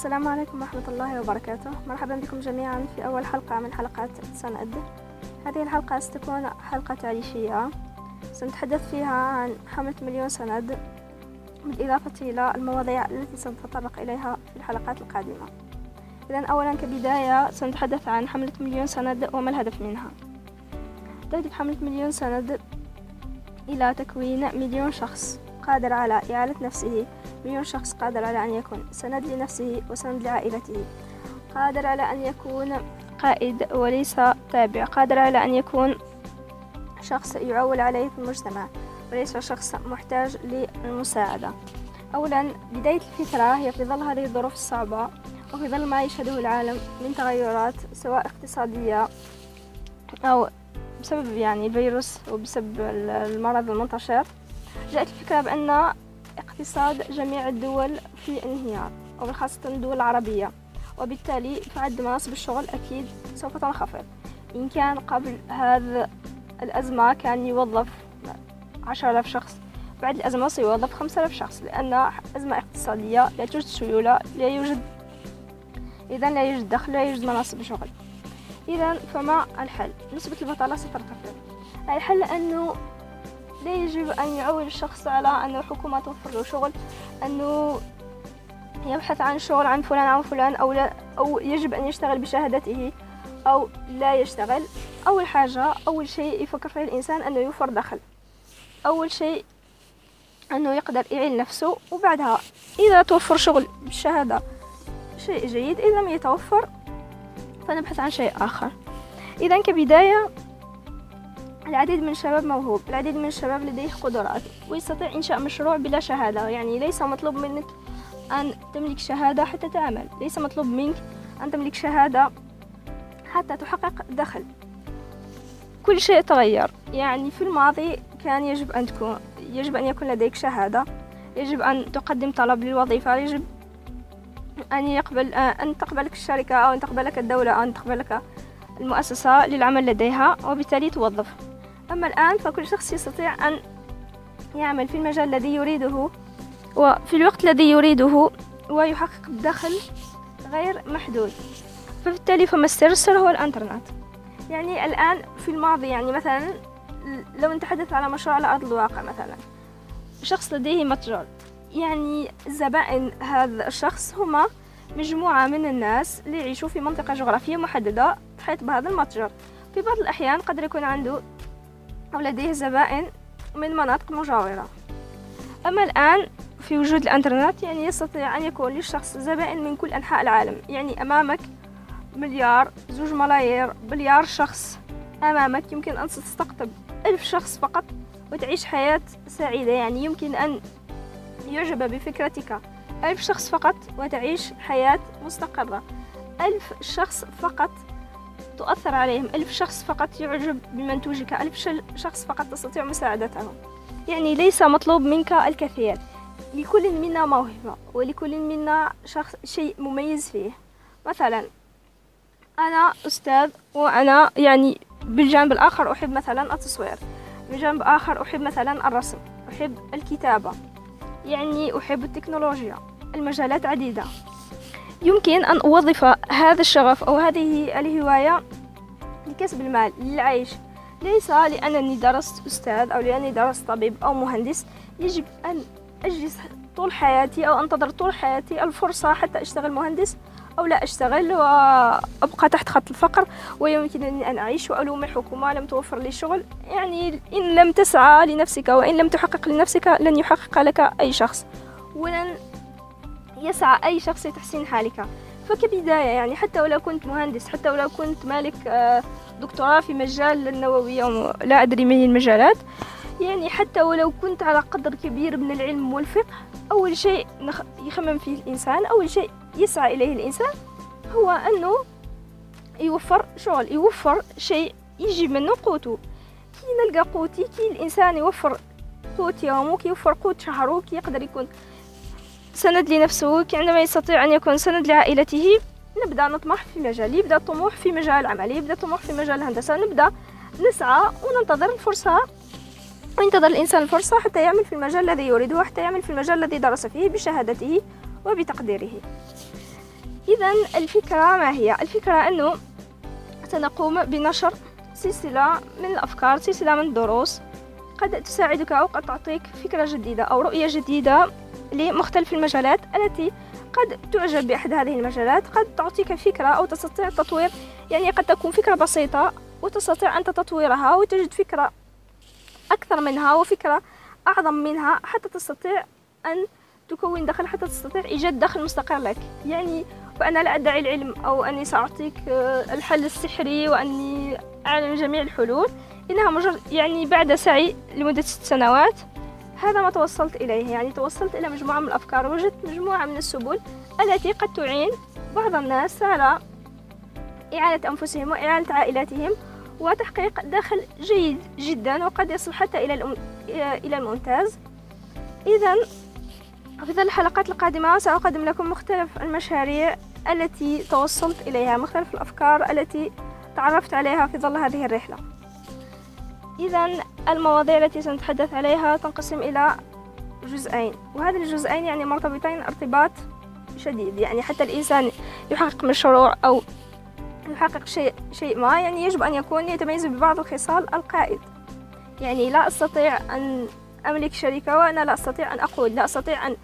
السلام عليكم ورحمة الله وبركاته. مرحبا بكم جميعا في أول حلقة من حلقات سند. هذه الحلقة ستكون حلقة تعريفية سنتحدث فيها عن حملة مليون سند بالإضافة إلى المواضيع التي سنتطرق إليها في الحلقات القادمة. إذا أولا كبداية سنتحدث عن حملة مليون سند وما الهدف منها. تهدف حملة مليون سند إلى تكوين مليون شخص. قادر على إعالة نفسه. مليون شخص قادر على أن يكون. سند لنفسه وسند لعائلته. قادر على أن يكون قائد وليس تابع. قادر على أن يكون شخص يعول عليه في المجتمع وليس شخص محتاج للمساعدة. أولا بداية الفكرة هي في ظل هذه الظروف الصعبة وفي ظل ما يشهده العالم من تغيرات سواء اقتصادية أو بسبب يعني الفيروس وبسبب المرض المنتشر. جاءت الفكرة بأن اقتصاد جميع الدول في انهيار وبخاصة الدول العربية. وبالتالي فعد مناصب الشغل أكيد سوف تنخفض. إن كان قبل هذا الأزمة كان يوظف عشرة آلاف شخص. بعد الأزمة سيوظف خمسة آلاف شخص لأن أزمة اقتصادية لا توجد سيولة لا يوجد إذا لا يوجد دخل لا يوجد مناصب شغل. إذا فما الحل؟ نسبة البطالة سترتفع. الحل أنه لا يجب أن يعول الشخص على أن الحكومة توفر له شغل أنه يبحث عن شغل عن فلان أو فلان أو, لا أو يجب أن يشتغل بشهادته أو لا يشتغل. أول حاجة أول شيء يفكر فيه الإنسان أنه يوفر دخل. أول شيء أنه يقدر يعين نفسه وبعدها إذا توفر شغل بالشهادة شيء جيد إذا لم يتوفر فنبحث عن شيء آخر. إذا كبداية العديد من الشباب موهوب العديد من الشباب لديه قدرات ويستطيع إنشاء مشروع بلا شهادة يعني ليس مطلوب منك أن تملك شهادة حتى تعمل ليس مطلوب منك أن تملك شهادة حتى تحقق دخل. كل شيء تغير يعني في الماضي كان يجب أن تكون يجب أن يكون لديك شهادة يجب أن تقدم طلب للوظيفة يجب أن يقبل أن تقبلك الشركة أو أن تقبلك الدولة أو أن تقبلك المؤسسة للعمل لديها وبالتالي توظف. أما الآن فكل شخص يستطيع أن يعمل في المجال الذي يريده وفي الوقت الذي يريده ويحقق دخل غير محدود. فبالتالي فما السر؟ هو الإنترنت. يعني الآن في الماضي يعني مثلا لو نتحدث على مشروع على أرض الواقع مثلا شخص لديه متجر يعني زبائن هذا الشخص هما مجموعة من الناس اللي يعيشوا في منطقة جغرافية محددة تحيط بهذا المتجر. في بعض الأحيان قد يكون عنده أو لديه زبائن من مناطق مجاورة. أما الآن في وجود الإنترنت يعني يستطيع أن يكون للشخص زبائن من كل أنحاء العالم. يعني أمامك مليار زوج ملايير بليار شخص. أمامك يمكن أن تستقطب ألف شخص فقط وتعيش حياة سعيدة. يعني يمكن أن يعجب بفكرتك. ألف شخص فقط وتعيش حياة مستقرة. ألف شخص فقط تؤثر عليهم. ألف شخص فقط يعجب بمنتوجك. ألف شخص فقط تستطيع مساعدتهم يعني ليس مطلوب منك الكثير. لكل منا موهبة ولكل منا شخص شيء مميز فيه. مثلا أنا أستاذ وأنا يعني بالجانب الآخر أحب مثلا التصوير. بالجانب الآخر أحب مثلا الرسم. أحب الكتابة. يعني أحب التكنولوجيا. المجالات عديدة. يمكن أن أوظف هذا الشغف أو هذه الهواية لكسب المال للعيش. ليس لأنني درست أستاذ أو لأنني درست طبيب أو مهندس. يجب أن أجلس طول حياتي أو أنتظر طول حياتي الفرصة حتى أشتغل مهندس أو لا أشتغل وأبقى تحت خط الفقر. ويمكنني أن أعيش وألوم الحكومة لم توفر لي شغل. يعني إن لم تسعى لنفسك وإن لم تحقق لنفسك لن يحقق لك أي شخص. ولن يسعى أي شخص لتحسين حالك. فكبداية يعني حتى ولو كنت مهندس حتى ولو كنت مالك دكتوراه في مجال النووي لا أدري من المجالات يعني حتى ولو كنت على قدر كبير من العلم والفقه أول شيء يخمم فيه الإنسان أول شيء يسعى إليه الإنسان هو أنه يوفر شغل يوفر شيء يجي منه قوته. كي نلقى قوتي كي الإنسان يوفر قوت يومه كي يوفر قوت شهره كي يقدر يكون سند لنفسه عندما يستطيع أن يكون سند لعائلته. نبدأ نطمح في مجال يبدأ الطموح في مجال العمل يبدأ الطموح في مجال الهندسة. نبدأ نسعى وننتظر الفرصة. وينتظر الإنسان الفرصة حتى يعمل في المجال الذي يريده حتى يعمل في المجال الذي درس فيه بشهادته وبتقديره. إذا الفكرة ما هي؟ الفكرة أنه سنقوم بنشر سلسلة من الأفكار سلسلة من الدروس. قد تساعدك أو قد تعطيك فكرة جديدة أو رؤية جديدة. لمختلف المجالات التي قد تعجب بأحد هذه المجالات. قد تعطيك فكرة أو تستطيع التطوير يعني قد تكون فكرة بسيطة وتستطيع أنت تطويرها وتجد فكرة أكثر منها وفكرة أعظم منها حتى تستطيع أن تكون دخل حتى تستطيع إيجاد دخل مستقر لك. يعني وأنا لا أدعي العلم أو أني سأعطيك آه، الحل السحري وأني أعلم جميع الحلول. إنها مجرد يعني بعد سعي لمدة ست سنوات. هذا ما توصلت إليه يعني توصلت إلى مجموعة من الأفكار وجدت مجموعة من السبل التي قد تعين بعض الناس على إعانة أنفسهم وإعانة عائلاتهم وتحقيق دخل جيد جدا وقد يصل حتى إلى. إلى الممتاز إذا في ظل الحلقات القادمة سأقدم لكم مختلف المشاريع التي توصلت إليها مختلف الأفكار التي تعرفت عليها في ظل هذه الرحلة إذا المواضيع التي سنتحدث عليها تنقسم إلى جزئين وهذه الجزئين يعني مرتبطين ارتباط شديد يعني حتى الإنسان يحقق مشروع أو يحقق شيء شيء ما يعني يجب أن يكون يتميز ببعض الخصال القائد. يعني لا أستطيع أن أملك شركة وأنا لا أستطيع أن أقود لا أستطيع أن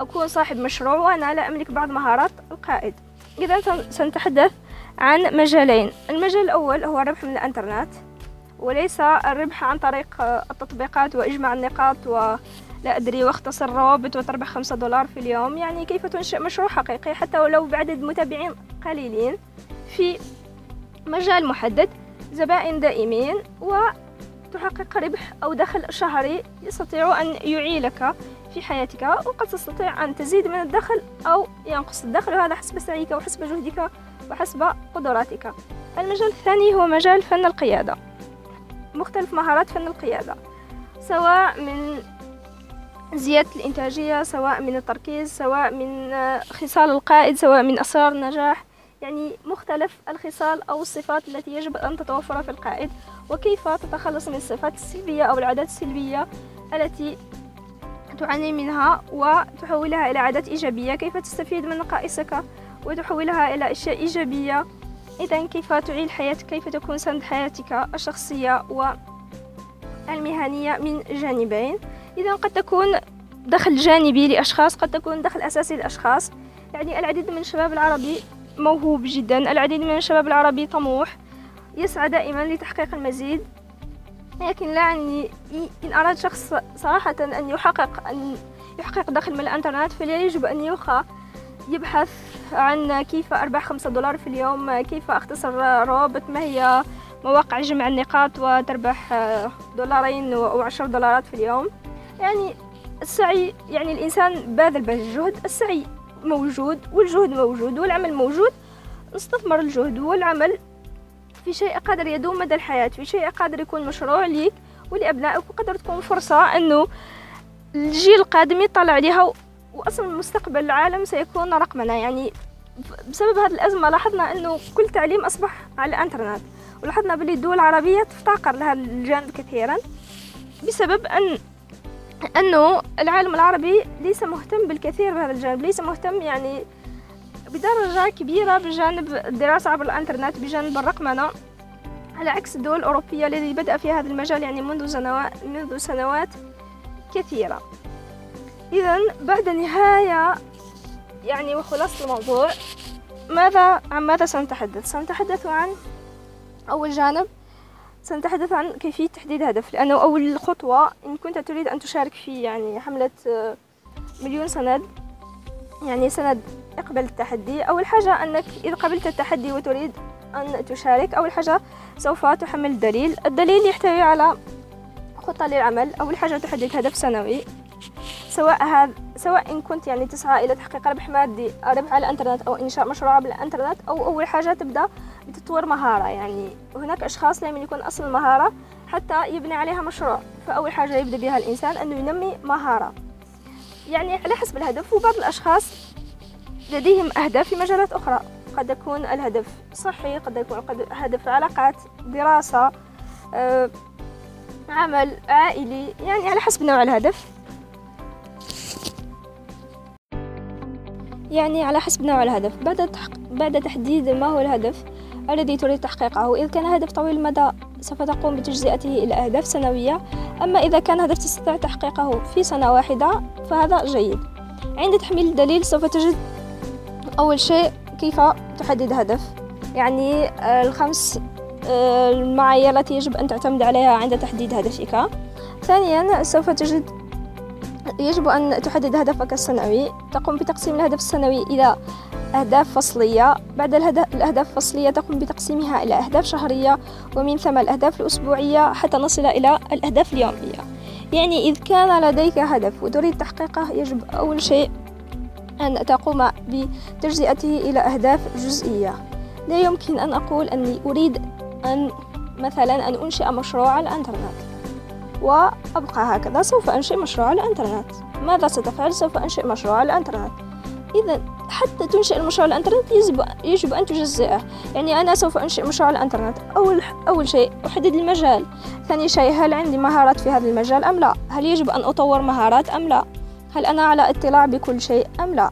أكون صاحب مشروع وأنا لا أملك بعض مهارات القائد. إذا سنتحدث عن مجالين المجال الأول هو الربح من الإنترنت. وليس الربح عن طريق التطبيقات وإجماع النقاط و لا أدري واختصر روابط وتربح خمسة دولار في اليوم يعني كيف تنشئ مشروع حقيقي حتى ولو بعدد متابعين قليلين في مجال محدد زبائن دائمين وتحقق ربح أو دخل شهري يستطيع أن يعيلك في حياتك وقد تستطيع أن تزيد من الدخل أو ينقص الدخل وهذا حسب سعيك وحسب جهدك وحسب قدراتك. المجال الثاني هو مجال فن القيادة. مختلف مهارات فن القيادة سواء من زيادة الإنتاجية سواء من التركيز سواء من خصال القائد سواء من أسرار النجاح. يعني مختلف الخصال أو الصفات التي يجب أن تتوفر في القائد وكيف تتخلص من الصفات السلبية أو العادات السلبية التي تعاني منها وتحولها إلى عادات إيجابية؟ كيف تستفيد من نقائصك وتحولها إلى أشياء إيجابية؟ إذا كيف تعيل حياتك كيف تكون سند حياتك الشخصية والمهنية من جانبين؟ إذا قد تكون دخل جانبي لأشخاص قد تكون دخل أساسي لأشخاص. يعني العديد من الشباب العربي موهوب جدا. العديد من الشباب العربي طموح. يسعى دائما لتحقيق المزيد. لكن لا يعني إن أراد شخص صراحة أن يحقق أن يحقق دخل من الإنترنت فيجب أن يخا يبحث عن كيف أربح خمسة دولار في اليوم كيف أختصر روابط ما هي مواقع جمع النقاط وتربح دولارين أو عشر دولارات في اليوم؟ يعني السعي يعني الإنسان باذل بالجهد السعي موجود والجهد موجود والعمل موجود. نستثمر الجهد والعمل في شيء قادر يدوم مدى الحياة في شيء قادر يكون مشروع ليك ولأبنائك وقدر تكون فرصة أنه الجيل القادم يطلع عليها وأصلا مستقبل العالم سيكون رقمنا. يعني بسبب هذه الأزمة لاحظنا أنه كل تعليم أصبح على الإنترنت ولاحظنا باللي الدول العربية تفتقر لهذا الجانب كثيرا بسبب أن أنه العالم العربي ليس مهتم بالكثير بهذا الجانب ليس مهتم يعني بدرجة كبيرة بجانب الدراسة عبر الإنترنت بجانب الرقمنة على عكس الدول الأوروبية التي بدأ في هذا المجال يعني منذ سنوات منذ سنوات كثيرة. إذا بعد نهاية يعني وخلاصة الموضوع ماذا عن ماذا سنتحدث؟ سنتحدث عن أول جانب سنتحدث عن كيفية تحديد هدف لأنه أول خطوة إن كنت تريد أن تشارك في يعني حملة آه، مليون سند يعني سند اقبل التحدي. أول حاجة أنك إذا قبلت التحدي وتريد أن تشارك أول حاجة سوف تحمل الدليل الدليل يحتوي على خطة للعمل. أول حاجة تحدد هدف سنوي. سواء هذا سواء إن كنت يعني تسعى إلى تحقيق ربح مادي ربح على الإنترنت أو إنشاء مشروع على الإنترنت أو أول حاجة تبدأ بتطوير مهارة. يعني هناك أشخاص لم يكون أصل المهارة حتى يبني عليها مشروع فأول حاجة يبدأ بها الإنسان أنه ينمي مهارة. يعني على حسب الهدف وبعض الأشخاص لديهم أهداف في مجالات أخرى. قد يكون الهدف صحي قد يكون هدف علاقات دراسة أه، عمل عائلي. يعني على حسب نوع الهدف. يعني على حسب نوع الهدف. بعد بعد تحديد ما هو الهدف الذي تريد تحقيقه إذا كان هدف طويل المدى سوف تقوم بتجزئته إلى أهداف سنوية. أما إذا كان هدف تستطيع تحقيقه في سنة واحدة فهذا جيد. عند تحميل الدليل سوف تجد أول شيء كيف تحدد هدف. يعني آه، الخمس آه، المعايير التي يجب أن تعتمد عليها عند تحديد هدفك. ثانيا سوف تجد يجب أن تحدد هدفك السنوي. تقوم بتقسيم الهدف السنوي إلى أهداف فصلية. بعد الأهداف الفصلية تقوم بتقسيمها إلى أهداف شهرية ومن ثم الأهداف الأسبوعية حتى نصل إلى الأهداف اليومية. يعني إذ كان لديك هدف وتريد تحقيقه يجب أول شيء أن تقوم بتجزئته إلى أهداف جزئية. لا يمكن أن أقول أني أريد أن مثلا أن أنشئ مشروع على الإنترنت. وأبقى هكذا. سوف أنشئ مشروع على الإنترنت. ماذا ستفعل؟ سوف أنشئ مشروع على الإنترنت. إذا حتى تنشئ المشروع على الإنترنت يجب, يجب أن تجزئه. يعني أنا سوف أنشئ مشروع على الإنترنت. أول, أول شيء أحدد المجال. ثاني شيء هل عندي مهارات في هذا المجال أم لا؟ هل يجب أن أطور مهارات أم لا؟ هل أنا على اطلاع بكل شيء أم لا؟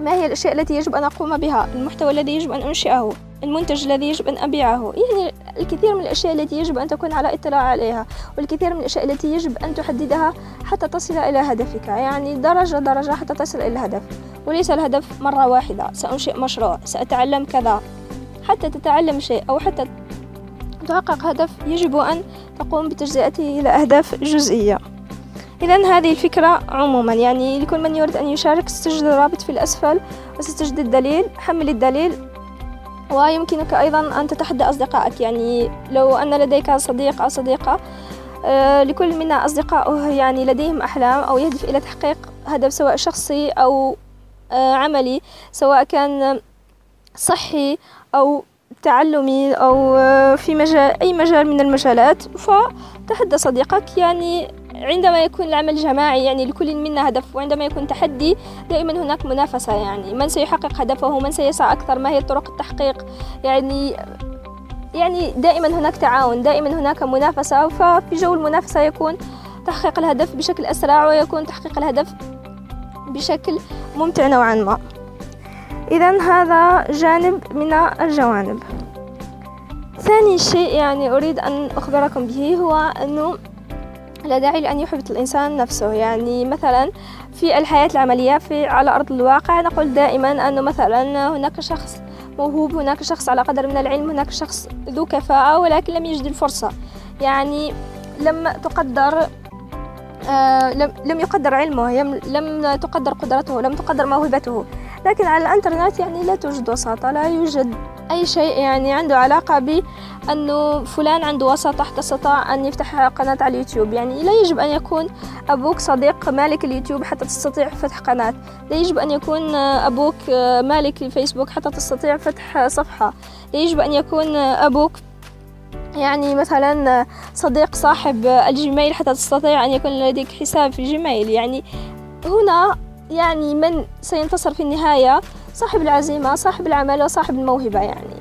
ما هي الأشياء التي يجب أن أقوم بها؟ المحتوى الذي يجب أن أنشئه. المنتج الذي يجب أن أبيعه. يعني الكثير من الأشياء التي يجب أن تكون على إطلاع عليها والكثير من الأشياء التي يجب أن تحددها حتى تصل إلى هدفك. يعني درجة درجة حتى تصل إلى الهدف وليس الهدف مرة واحدة. سأنشئ مشروع سأتعلم كذا. حتى تتعلم شيء أو حتى تحقق هدف يجب أن تقوم بتجزئته إلى أهداف جزئية. إذا هذه الفكرة عموما. يعني لكل من يريد أن يشارك ستجد الرابط في الأسفل وستجد الدليل حمل الدليل ويمكنك أيضا أن تتحدى أصدقائك يعني لو أن لديك صديق أو صديقة آه، لكل منا أصدقائه يعني لديهم أحلام أو يهدف إلى تحقيق هدف سواء شخصي أو آه، عملي سواء كان صحي أو تعلمي أو آه، في مجال أي مجال من المجالات. فتحدى صديقك يعني عندما يكون العمل جماعي يعني لكل منا هدف وعندما يكون تحدي دائما هناك منافسة يعني من سيحقق هدفه من سيسعى أكثر ما هي طرق التحقيق؟ يعني يعني دائما هناك تعاون دائما هناك منافسة ففي جو المنافسة يكون تحقيق الهدف بشكل أسرع ويكون تحقيق الهدف بشكل ممتع نوعا ما. إذا هذا جانب من الجوانب. ثاني شيء يعني أريد أن أخبركم به هو أنه لا داعي لأن يحبط الإنسان نفسه. يعني مثلا في الحياة العملية في على أرض الواقع نقول دائما أنه مثلا هناك شخص موهوب هناك شخص على قدر من العلم هناك شخص ذو كفاءة ولكن لم يجد الفرصة. يعني لم تقدر آه لم, لم يقدر علمه لم تقدر قدرته لم تقدر موهبته. لكن على الإنترنت يعني لا توجد وساطة لا يوجد أي شيء يعني عنده علاقة بأنه فلان عنده وساطة حتى استطاع أن يفتح قناة على اليوتيوب. يعني لا يجب أن يكون أبوك صديق مالك اليوتيوب حتى تستطيع فتح قناة. لا يجب أن يكون أبوك مالك الفيسبوك حتى تستطيع فتح صفحة. لا يجب أن يكون أبوك يعني مثلا صديق صاحب ال Gmail حتى تستطيع أن يكون لديك حساب في ال Gmail. يعني هنا يعني من سينتصر في النهاية صاحب العزيمة صاحب العمل وصاحب الموهبة يعني.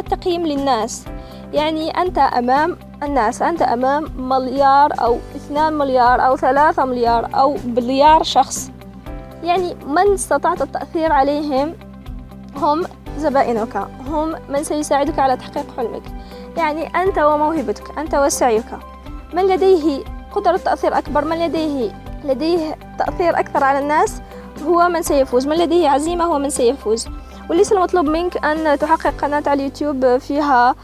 التقييم للناس. يعني أنت أمام الناس أنت أمام مليار أو اثنان مليار أو ثلاثة مليار أو بليار شخص. يعني من استطعت التأثير عليهم؟ هم زبائنك. هم من سيساعدك على تحقيق حلمك. يعني أنت وموهبتك أنت وسعيك. من لديه قدرة تأثير أكبر؟ من لديه لديه تأثير أكثر على الناس؟ هو من سيفوز من لديه عزيمة هو من سيفوز. وليس المطلوب منك أن تحقق قناة على اليوتيوب فيها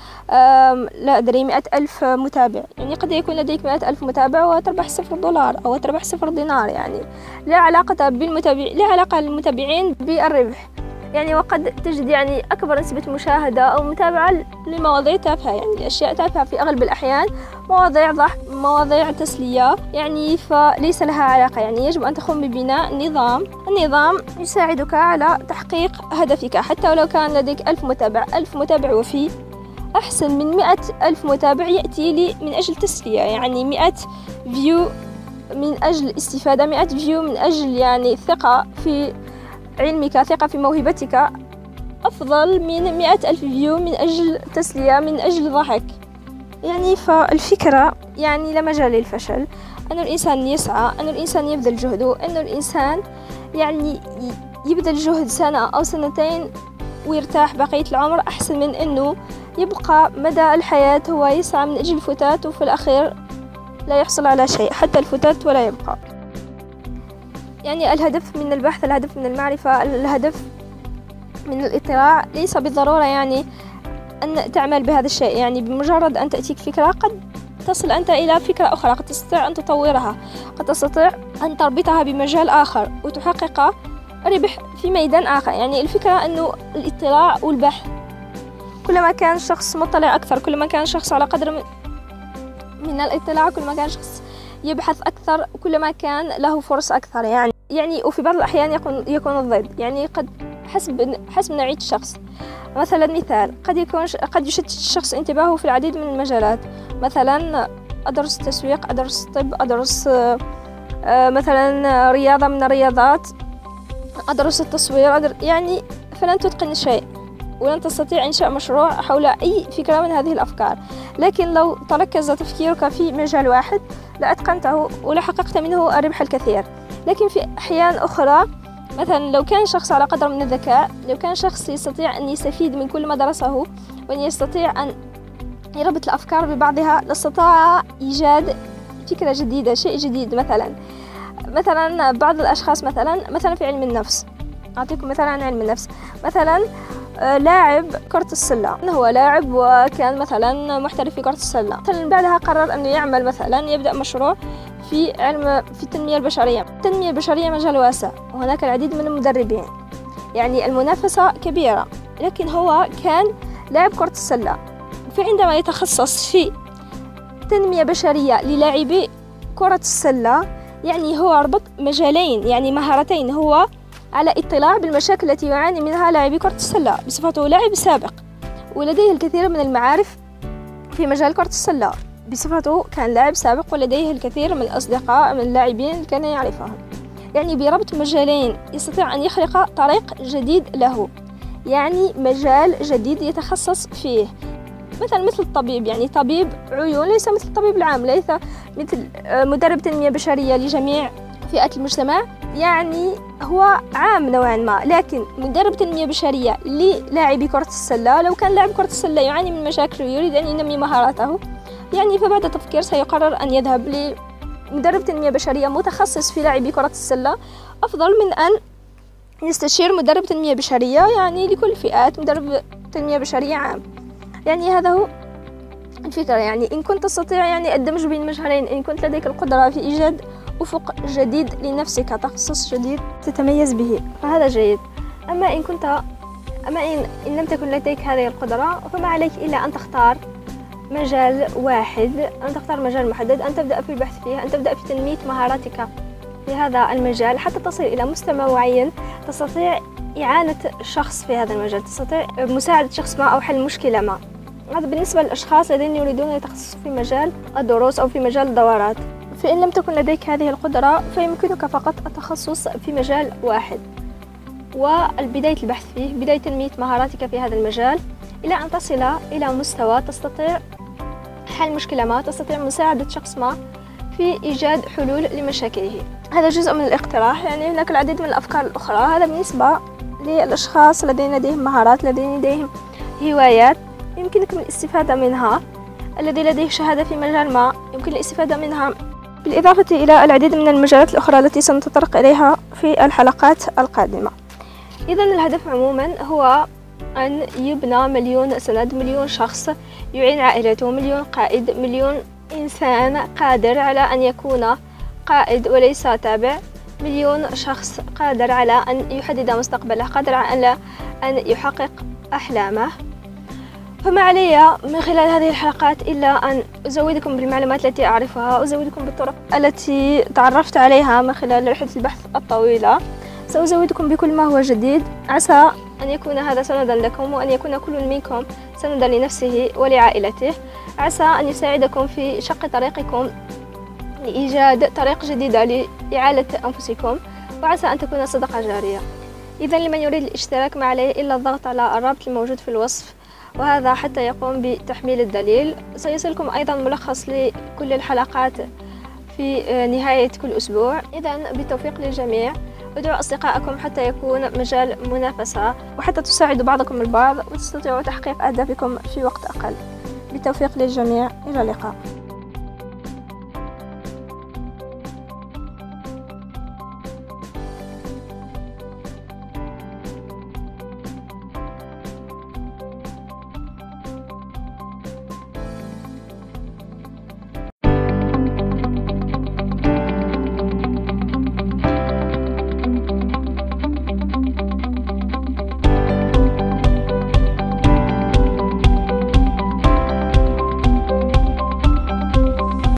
لا أدري مئة ألف متابع. يعني قد يكون لديك مئة ألف متابع وتربح صفر دولار أو تربح صفر دينار يعني. لا علاقة بالمتابع لا علاقة للمتابعين بالربح. يعني وقد تجد يعني أكبر نسبة مشاهدة أو متابعة لمواضيع تافهة يعني الأشياء تافهة في أغلب الأحيان مواضيع ضح مواضيع تسلية يعني فليس لها علاقة يعني يجب أن تقوم ببناء نظام النظام يساعدك على تحقيق هدفك حتى ولو كان لديك ألف متابع ألف متابع وفي أحسن من مئة ألف متابع يأتي لي من أجل تسلية يعني مئة view من أجل استفادة مئة view من أجل يعني ثقة في علمك ثقة في موهبتك أفضل من مئة ألف view من أجل تسلية من أجل ضحك. يعني فالفكرة يعني لا مجال للفشل. أن الإنسان يسعى أن الإنسان يبذل جهده أن الإنسان يعني يبذل جهد سنة أو سنتين ويرتاح بقية العمر أحسن من أنه يبقى مدى الحياة هو يسعى من أجل الفتات وفي الأخير لا يحصل على شيء حتى الفتات ولا يبقى. يعني الهدف من البحث الهدف من المعرفة الهدف من الاطلاع ليس بالضرورة يعني أن تعمل بهذا الشيء. يعني بمجرد أن تأتيك فكرة قد تصل أنت إلى فكرة أخرى قد تستطيع أن تطورها قد تستطيع أن تربطها بمجال آخر وتحقق ربح في ميدان آخر. يعني الفكرة أنه الاطلاع والبحث كلما كان الشخص مطلع أكثر كلما كان الشخص على قدر من الاطلاع كلما كان الشخص يبحث أكثر كلما كان له فرص أكثر. يعني يعني وفي بعض الأحيان يكون يكون الضد يعني قد حسب حسب نوعية الشخص. مثلا مثال قد يكون قد يشتت الشخص انتباهه في العديد من المجالات. مثلا أدرس تسويق أدرس طب أدرس آه، مثلا رياضة من الرياضات. أدرس التصوير أدر... يعني فلن تتقن شيء ولن تستطيع إنشاء مشروع حول أي فكرة من هذه الأفكار. لكن لو تركز تفكيرك في مجال واحد لأتقنته ولحققت منه الربح الكثير. لكن في أحيان أخرى مثلا لو كان شخص على قدر من الذكاء لو كان شخص يستطيع أن يستفيد من كل ما درسه وأن يستطيع أن يربط الأفكار ببعضها لأستطاع إيجاد فكرة جديدة شيء جديد مثلا. مثلا بعض الأشخاص مثلا مثلا في علم النفس. أعطيكم مثلا عن علم النفس. مثلا آه، لاعب كرة السلة. هو لاعب وكان مثلا محترف في كرة السلة. مثلا بعدها قرر أنه يعمل مثلا يبدأ مشروع. في علم في التنمية البشرية. التنمية البشرية مجال واسع وهناك العديد من المدربين. يعني المنافسة كبيرة لكن هو كان لاعب كرة السلة. فعندما يتخصص في تنمية بشرية للاعبي كرة السلة يعني هو ربط مجالين يعني مهارتين هو على اطلاع بالمشاكل التي يعاني منها لاعبي كرة السلة بصفته لاعب سابق. ولديه الكثير من المعارف في مجال كرة السلة. بصفته كان لاعب سابق ولديه الكثير من الأصدقاء من اللاعبين كان يعرفهم. يعني بربط مجالين يستطيع أن يخلق طريق جديد له. يعني مجال جديد يتخصص فيه. مثلا مثل الطبيب يعني طبيب عيون ليس مثل الطبيب العام ليس مثل آه، مدرب تنمية بشرية لجميع فئات المجتمع. يعني هو عام نوعا ما لكن مدرب تنمية بشرية للاعبي كرة السلة لو كان لاعب كرة السلة يعاني من مشاكل ويريد أن ينمي مهاراته يعني فبعد تفكير سيقرر أن يذهب لمدرب تنمية بشرية متخصص في لاعبي كرة السلة. أفضل من أن يستشير مدرب تنمية بشرية يعني لكل فئات مدرب تنمية بشرية عام. يعني هذا هو الفكرة. يعني إن كنت تستطيع يعني الدمج بين المجالين إن كنت لديك القدرة في إيجاد أفق جديد لنفسك تخصص جديد تتميز به. فهذا جيد. أما إن كنت أما إن, إن لم تكن لديك هذه القدرة فما عليك إلا أن تختار مجال واحد. أن تختار مجال محدد أن تبدأ في البحث فيه أن تبدأ في تنمية مهاراتك في هذا المجال حتى تصل إلى مستوى معين. تستطيع إعانة شخص في هذا المجال تستطيع مساعدة شخص ما أو حل مشكلة ما. هذا بالنسبة للأشخاص الذين يريدون يتخصصوا في مجال الدروس أو في مجال الدورات. فإن لم تكن لديك هذه القدرة فيمكنك فقط التخصص في مجال واحد. والبداية البحث فيه بداية تنمية مهاراتك في هذا المجال إلى أن تصل إلى مستوى تستطيع حل مشكلة ما تستطيع مساعدة شخص ما في إيجاد حلول لمشاكله. هذا جزء من الاقتراح يعني هناك العديد من الأفكار الأخرى. هذا بالنسبة للأشخاص الذين لديهم مهارات الذين لديهم هوايات يمكنكم الاستفادة منها. الذي لديه شهادة في مجال ما يمكن الاستفادة منها. بالإضافة إلى العديد من المجالات الأخرى التي سنتطرق إليها في الحلقات القادمة. إذا الهدف عموما هو أن يبنى مليون سند مليون شخص يعين عائلته مليون قائد مليون إنسان قادر على أن يكون قائد وليس تابع. مليون شخص قادر على أن يحدد مستقبله قادر على أن يحقق أحلامه. فما علي من خلال هذه الحلقات إلا أن أزودكم بالمعلومات التي أعرفها أزودكم بالطرق التي تعرفت عليها من خلال رحلة البحث الطويلة. سأزودكم بكل ما هو جديد. عسى أن يكون هذا سندا لكم وأن يكون كل منكم سندا لنفسه ولعائلته. عسى أن يساعدكم في شق طريقكم لإيجاد طريق جديدة لإعالة أنفسكم وعسى أن تكون صدقة جارية. إذا لمن يريد الاشتراك ما عليه إلا الضغط على الرابط الموجود في الوصف وهذا حتى يقوم بتحميل الدليل. سيصلكم أيضا ملخص لكل الحلقات في نهاية كل أسبوع. إذا بالتوفيق للجميع. ادعوا أصدقائكم حتى يكون مجال منافسة وحتى تساعدوا بعضكم البعض وتستطيعوا تحقيق أهدافكم في وقت أقل. بالتوفيق للجميع إلى اللقاء.